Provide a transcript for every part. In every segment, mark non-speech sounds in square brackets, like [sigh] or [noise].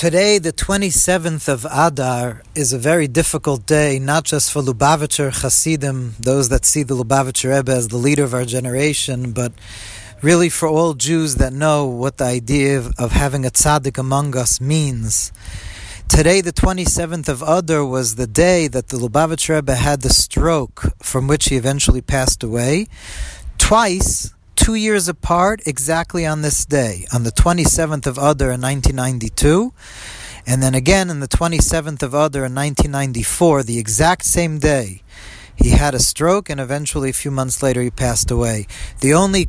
Today, the 27th of Adar, is a very difficult day, not just for Lubavitcher Hasidim, those that see the Lubavitcher Rebbe as the leader of our generation, but really for all Jews that know what the idea of, having a tzaddik among us means. Today, the 27th of Adar, was the day that the Lubavitcher Rebbe had the stroke from which he eventually passed away. Twice, two years apart, exactly on this day, on the 27th of Adar in 1992, and then again on the 27th of Adar in 1994, the exact same day. He had a stroke, and eventually, a few months later, he passed away. The only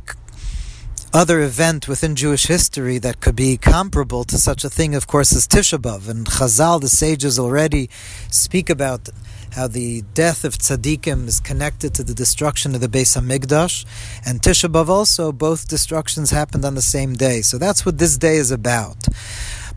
other event within Jewish history that could be comparable to such a thing, of course, is Tisha B'Av. And Chazal, the sages, already speak about how the death of tzaddikim is connected to the destruction of the Beis Hamikdash, and Tisha B'av also. Both destructions happened on the same day, so that's what this day is about.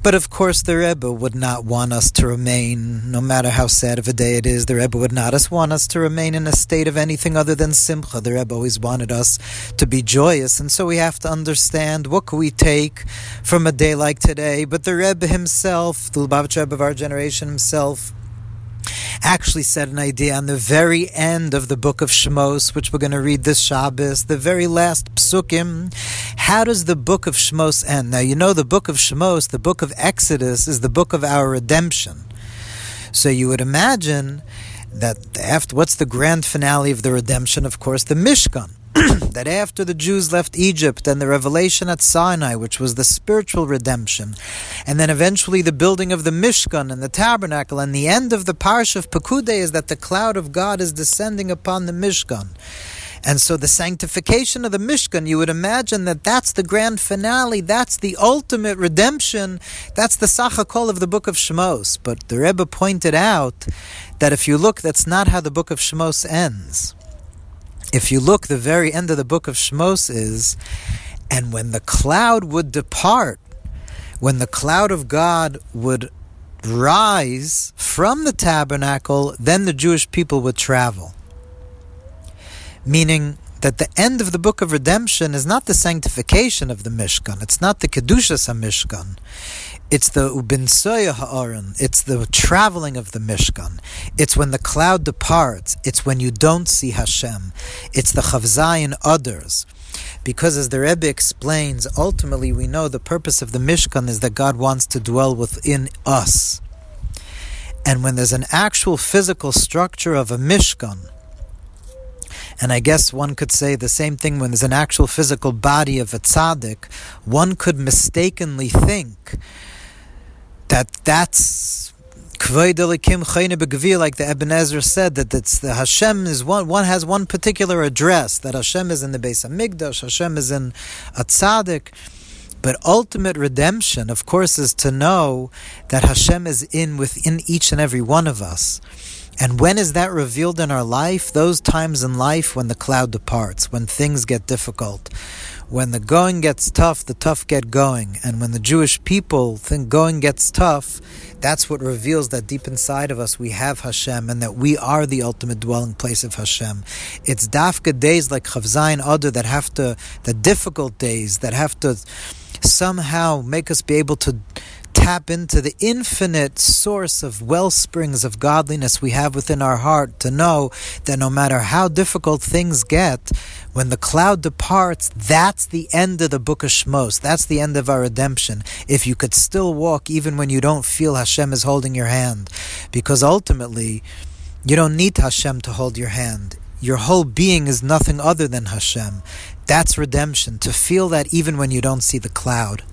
But of course, the Rebbe would not want us to remain, no matter how sad of a day it is, the Rebbe would not us want us to remain in a state of anything other than simcha. The Rebbe always wanted us to be joyous, and so we have to understand what can we take from a day like today. But the Rebbe himself, the Lubavitch Rebbe of our generation himself, actually said an idea on the very end of the book of Shmos, which we're going to read this Shabbos, the very last psukim. How does the book of Shmos end? Now, you know the book of Shmos, the book of Exodus, is the book of our redemption. So you would imagine that after what's the grand finale of the redemption? Of course, the Mishkan. [clears throat] that after the Jews left Egypt and the revelation at Sinai, which was the spiritual redemption, and then eventually the building of the Mishkan and the tabernacle, and the end of the Parsha of Pekudei is that the cloud of God is descending upon the Mishkan. And so the sanctification of the Mishkan, you would imagine that that's the grand finale, that's the ultimate redemption, that's the Sachakol of the book of Shemos. But the Rebbe pointed out that if you look, that's not how the book of Shemos ends if you look, the very end of the book of Shmos is, and when the cloud would depart, when the cloud of God would rise from the tabernacle, then the Jewish people would travel. Meaning that the end of the book of redemption is not the sanctification of the Mishkan, it's not the Kedushas HaMishkan. It's the ubinsoya ha'aron. It's the traveling of the Mishkan. It's when the cloud departs. It's when you don't see Hashem. It's the chavzayin Adar. Because as the Rebbe explains, ultimately we know the purpose of the Mishkan is that God wants to dwell within us. And when there's an actual physical structure of a Mishkan, and I guess one could say the same thing when there's an actual physical body of a tzaddik, one could mistakenly think that that's like the Ebenezer said, that it's the Hashem is one. One has one particular address. That Hashem is in the base of Hamikdash. Hashem is in a tzaddik. But ultimate redemption, of course, is to know that Hashem is in within each and every one of us. And when is that revealed in our life? Those times in life when the cloud departs, when things get difficult, when the going gets tough, the tough get going. And when the Jewish people think going gets tough, that's what reveals that deep inside of us we have Hashem and that we are the ultimate dwelling place of Hashem. It's dafka days like Chavzayin Adar that have to, the difficult days that have to somehow make us be able to tap into the infinite source of well springs of godliness we have within our heart to know that no matter how difficult things get, when the cloud departs, that's the end of the book of Shmos. That's the end of our redemption. If you could still walk even when you don't feel Hashem is holding your hand. Because ultimately, you don't need Hashem to hold your hand. Your whole being is nothing other than Hashem. That's redemption, to feel that even when you don't see the cloud.